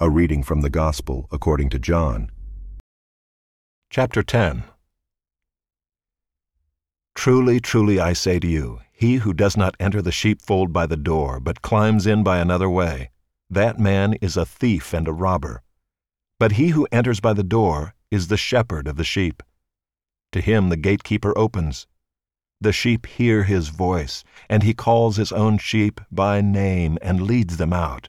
A reading from the Gospel according to John. Chapter 10 Truly, truly, I say to you, he who does not enter the sheepfold by the door, but climbs in by another way, that man is a thief and a robber. But he who enters by the door is the shepherd of the sheep. To him the gatekeeper opens. The sheep hear his voice, and he calls his own sheep by name and leads them out.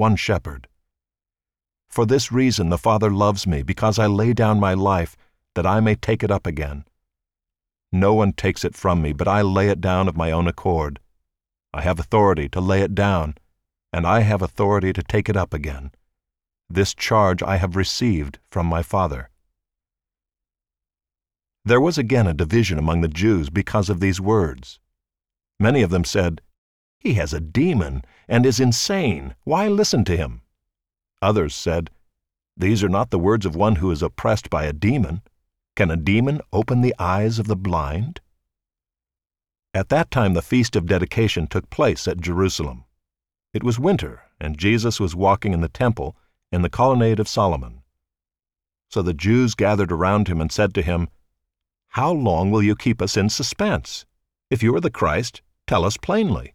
one shepherd. For this reason the Father loves me, because I lay down my life, that I may take it up again. No one takes it from me, but I lay it down of my own accord. I have authority to lay it down, and I have authority to take it up again. This charge I have received from my Father. There was again a division among the Jews because of these words. Many of them said, he has a demon and is insane. Why listen to him? Others said, These are not the words of one who is oppressed by a demon. Can a demon open the eyes of the blind? At that time the feast of dedication took place at Jerusalem. It was winter, and Jesus was walking in the temple in the colonnade of Solomon. So the Jews gathered around him and said to him, How long will you keep us in suspense? If you are the Christ, tell us plainly.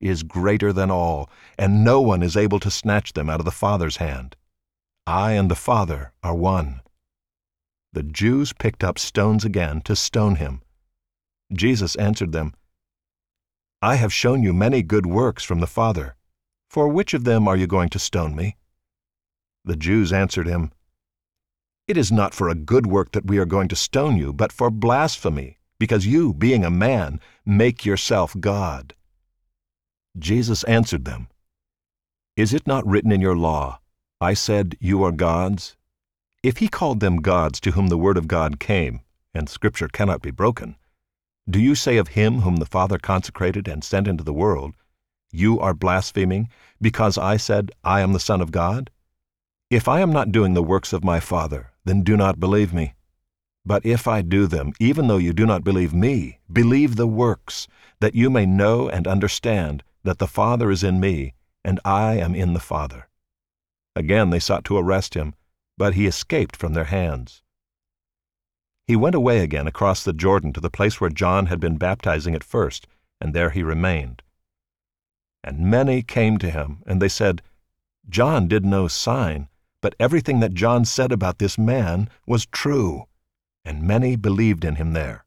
is greater than all, and no one is able to snatch them out of the Father's hand. I and the Father are one. The Jews picked up stones again to stone him. Jesus answered them, I have shown you many good works from the Father. For which of them are you going to stone me? The Jews answered him, It is not for a good work that we are going to stone you, but for blasphemy, because you, being a man, make yourself God. Jesus answered them, Is it not written in your law, I said, You are gods? If he called them gods to whom the word of God came, and Scripture cannot be broken, do you say of him whom the Father consecrated and sent into the world, You are blaspheming, because I said, I am the Son of God? If I am not doing the works of my Father, then do not believe me. But if I do them, even though you do not believe me, believe the works, that you may know and understand that the Father is in me, and I am in the Father. Again they sought to arrest him, but he escaped from their hands. He went away again across the Jordan to the place where John had been baptizing at first, and there he remained. And many came to him, and they said, John did no sign, but everything that John said about this man was true, and many believed in him there.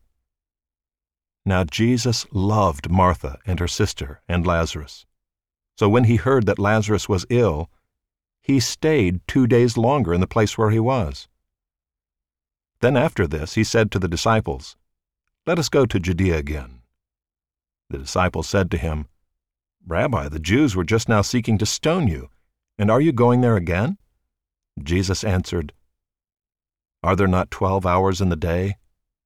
Now Jesus loved Martha and her sister and Lazarus. So when he heard that Lazarus was ill, he stayed two days longer in the place where he was. Then after this he said to the disciples, Let us go to Judea again. The disciples said to him, Rabbi, the Jews were just now seeking to stone you, and are you going there again? Jesus answered, Are there not twelve hours in the day?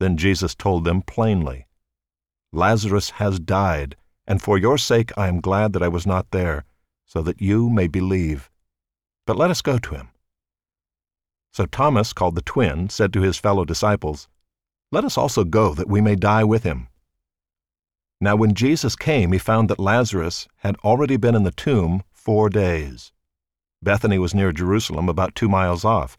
Then Jesus told them plainly, Lazarus has died and for your sake I am glad that I was not there, so that you may believe. But let us go to him. So Thomas, called the twin, said to his fellow disciples, Let us also go, that we may die with him. Now when Jesus came, he found that Lazarus had already been in the tomb four days. Bethany was near Jerusalem, about two miles off,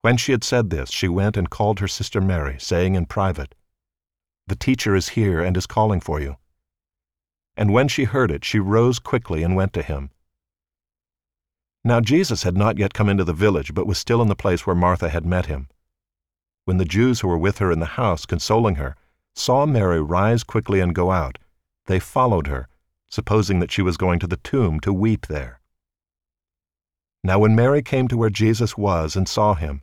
When she had said this, she went and called her sister Mary, saying in private, the teacher is here and is calling for you. And when she heard it, she rose quickly and went to him. Now Jesus had not yet come into the village, but was still in the place where Martha had met him. When the Jews who were with her in the house, consoling her, saw Mary rise quickly and go out, they followed her, supposing that she was going to the tomb to weep there. Now when Mary came to where Jesus was and saw him,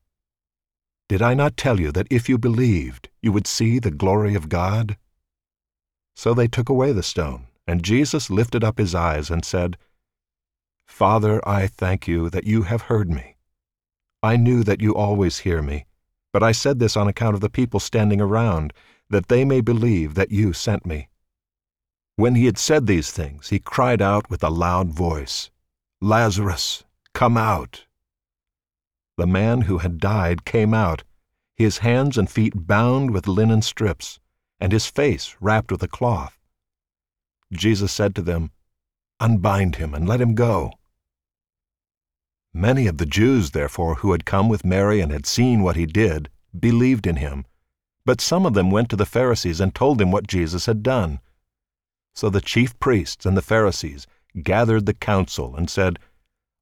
did I not tell you that if you believed, you would see the glory of God? So they took away the stone, and Jesus lifted up his eyes and said, Father, I thank you that you have heard me. I knew that you always hear me, but I said this on account of the people standing around, that they may believe that you sent me. When he had said these things, he cried out with a loud voice, Lazarus, come out! The man who had died came out, his hands and feet bound with linen strips, and his face wrapped with a cloth. Jesus said to them, Unbind him and let him go. Many of the Jews, therefore, who had come with Mary and had seen what he did, believed in him. But some of them went to the Pharisees and told them what Jesus had done. So the chief priests and the Pharisees gathered the council and said,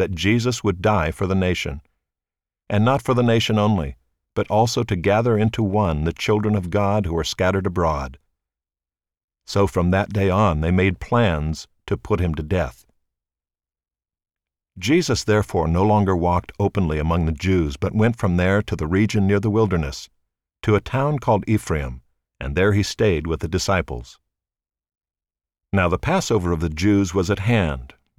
that Jesus would die for the nation. And not for the nation only, but also to gather into one the children of God who are scattered abroad. So from that day on they made plans to put him to death. Jesus therefore no longer walked openly among the Jews, but went from there to the region near the wilderness, to a town called Ephraim, and there he stayed with the disciples. Now the Passover of the Jews was at hand,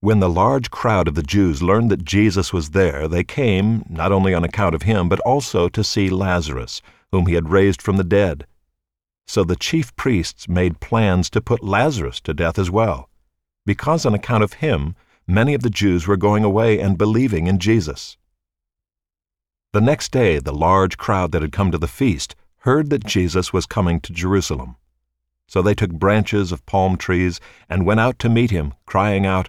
When the large crowd of the Jews learned that Jesus was there, they came, not only on account of him, but also to see Lazarus, whom he had raised from the dead. So the chief priests made plans to put Lazarus to death as well, because on account of him many of the Jews were going away and believing in Jesus. The next day, the large crowd that had come to the feast heard that Jesus was coming to Jerusalem. So they took branches of palm trees and went out to meet him, crying out,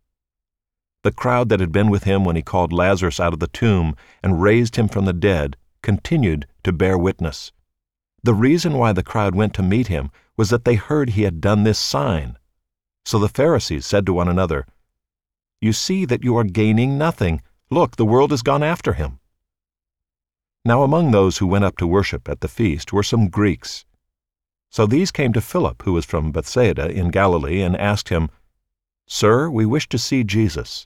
The crowd that had been with him when he called Lazarus out of the tomb and raised him from the dead continued to bear witness. The reason why the crowd went to meet him was that they heard he had done this sign. So the Pharisees said to one another, You see that you are gaining nothing. Look, the world has gone after him. Now among those who went up to worship at the feast were some Greeks. So these came to Philip, who was from Bethsaida in Galilee, and asked him, Sir, we wish to see Jesus.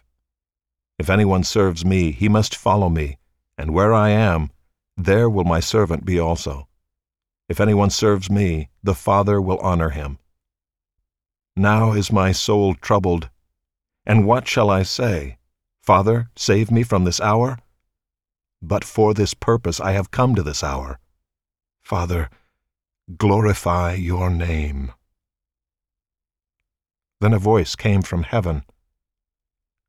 If anyone serves me, he must follow me, and where I am, there will my servant be also. If anyone serves me, the Father will honor him. Now is my soul troubled, and what shall I say? Father, save me from this hour? But for this purpose I have come to this hour. Father, glorify your name. Then a voice came from heaven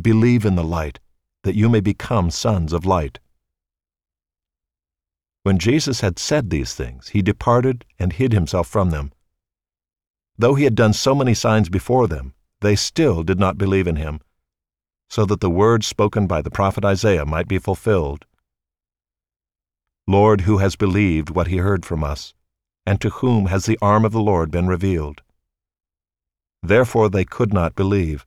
believe in the light, that you may become sons of light. When Jesus had said these things, he departed and hid himself from them. Though he had done so many signs before them, they still did not believe in him, so that the words spoken by the prophet Isaiah might be fulfilled. Lord, who has believed what he heard from us, and to whom has the arm of the Lord been revealed? Therefore they could not believe.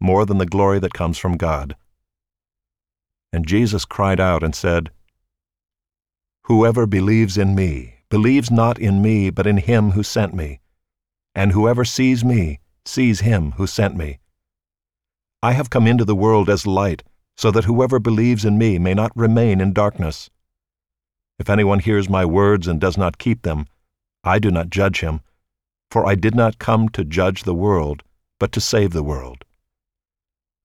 more than the glory that comes from God. And Jesus cried out and said, Whoever believes in me believes not in me, but in him who sent me. And whoever sees me sees him who sent me. I have come into the world as light, so that whoever believes in me may not remain in darkness. If anyone hears my words and does not keep them, I do not judge him, for I did not come to judge the world, but to save the world.